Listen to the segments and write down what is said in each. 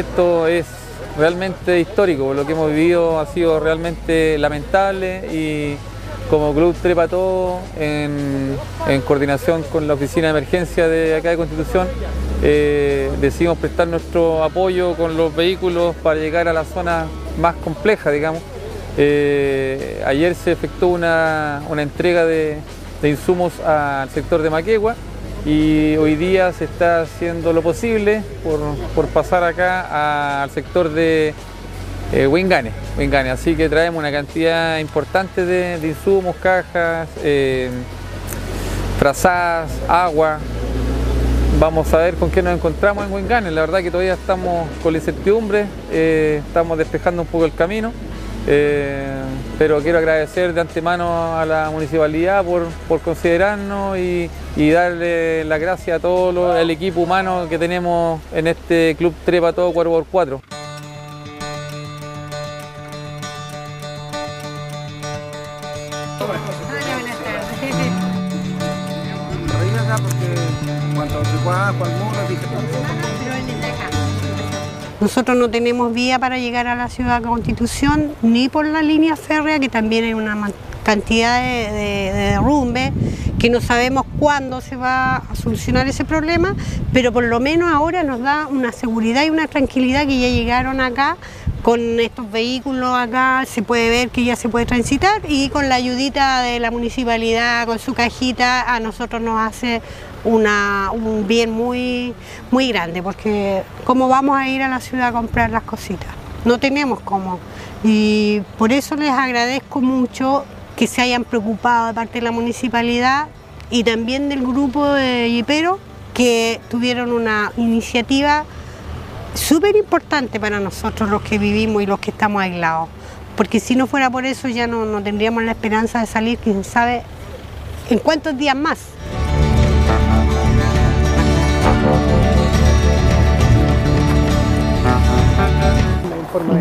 esto es realmente histórico, lo que hemos vivido ha sido realmente lamentable y como Club Trepa Todo, en, coordinación con la Oficina de Emergencia de acá de Constitución, eh, decidimos prestar nuestro apoyo con los vehículos para llegar a la zona más compleja, digamos. Eh, ayer se efectuó una, entrega de, insumos al sector de Maquegua y hoy día se está haciendo lo posible por pasar acá al sector de eh, Wingane, Así que traemos una cantidad importante de, insumos, cajas, eh, agua. Vamos a ver con qué nos encontramos en Wingane. La verdad que todavía estamos con la incertidumbre, eh, estamos despejando un poco el camino. Eh, pero quiero agradecer de antemano a la municipalidad por, considerarnos y, darle las gracias a todo el equipo humano que tenemos en este Club Trepa Todo 4x4. Nosotros no tenemos vía para llegar a la ciudad de Constitución, ni por la línea férrea, que también hay una cantidad de, derrumbe, que no sabemos cuándo se va a solucionar ese problema, pero por lo menos ahora nos da una seguridad y una tranquilidad que ya llegaron acá con estos vehículos acá se puede ver que ya se puede transitar y con la ayudita de la municipalidad, con su cajita, a nosotros nos hace un bien muy, muy grande, porque ¿cómo vamos a ir a la ciudad a comprar las cositas? No tenemos cómo. Y por eso les agradezco mucho que se hayan preocupado de parte de la municipalidad y también del grupo de Yipero, que tuvieron una iniciativa súper importante para nosotros los que vivimos y los que estamos aislados. Porque si no fuera por eso ya no, tendríamos la esperanza de salir, quién sabe, en cuántos días más.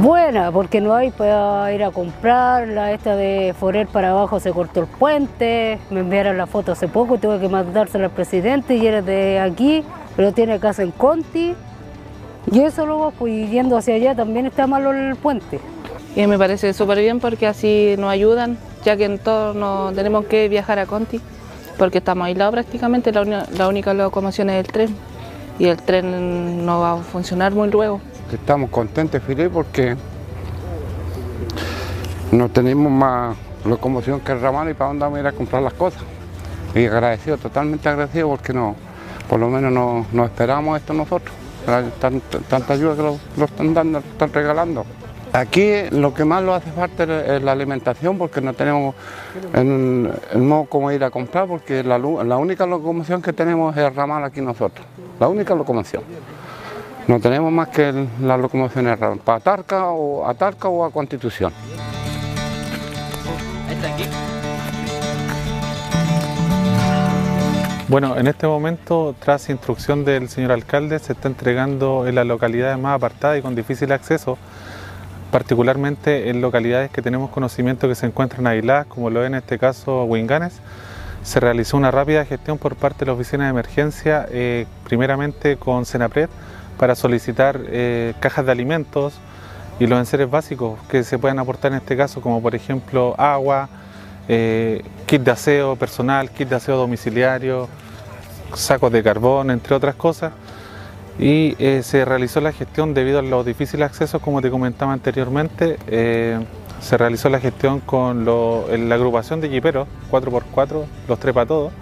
Buena, porque no hay para ir a comprar, la esta de Forer para abajo se cortó el puente, me enviaron la foto hace poco, tuve que mandársela al presidente y era de aquí, pero tiene casa en Conti. Y eso luego, pues yendo hacia allá también está malo el puente. Y me parece súper bien porque así nos ayudan, ya que en todos no tenemos que viajar a Conti, porque estamos aislados prácticamente, la, la única locomoción es el tren y el tren no va a funcionar muy luego. Estamos contentos, Filipe, porque no tenemos más locomoción que el ramal y para dónde vamos a ir a comprar las cosas. Y agradecido, totalmente agradecido porque no, por lo menos no, esperamos esto nosotros. Tanta, ayuda que lo, están dando, están regalando. Aquí lo que más lo hace falta es la alimentación porque no tenemos el, modo como ir a comprar porque la, única locomoción que tenemos es el ramal aquí nosotros, la única locomoción. No tenemos más que la locomoción para Atarca o, Atarca o a Constitución. Bueno, en este momento, tras instrucción del señor alcalde, se está entregando en las localidades más apartadas y con difícil acceso, particularmente en localidades que tenemos conocimiento que se encuentran aisladas, como lo es en este caso Huinganes, se realizó una rápida gestión por parte de la Oficina de Emergencia, eh, primeramente con Senapred, para solicitar eh, cajas de alimentos y los enseres básicos que se pueden aportar en este caso, como por ejemplo agua, eh, kit de aseo personal, kit de aseo domiciliario, sacos de carbón, entre otras cosas. Y eh, se realizó la gestión debido a los difíciles accesos, como te comentaba anteriormente, se realizó la gestión con la agrupación de jiperos 4x4, los trepa todos,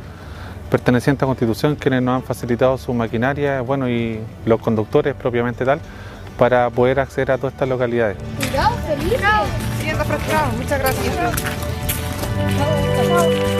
pertenecientes a Constitución, quienes nos han facilitado su maquinaria bueno, y los conductores propiamente tal, para poder acceder a todas estas localidades. Cuidado, Felipe. Muchas gracias. Well,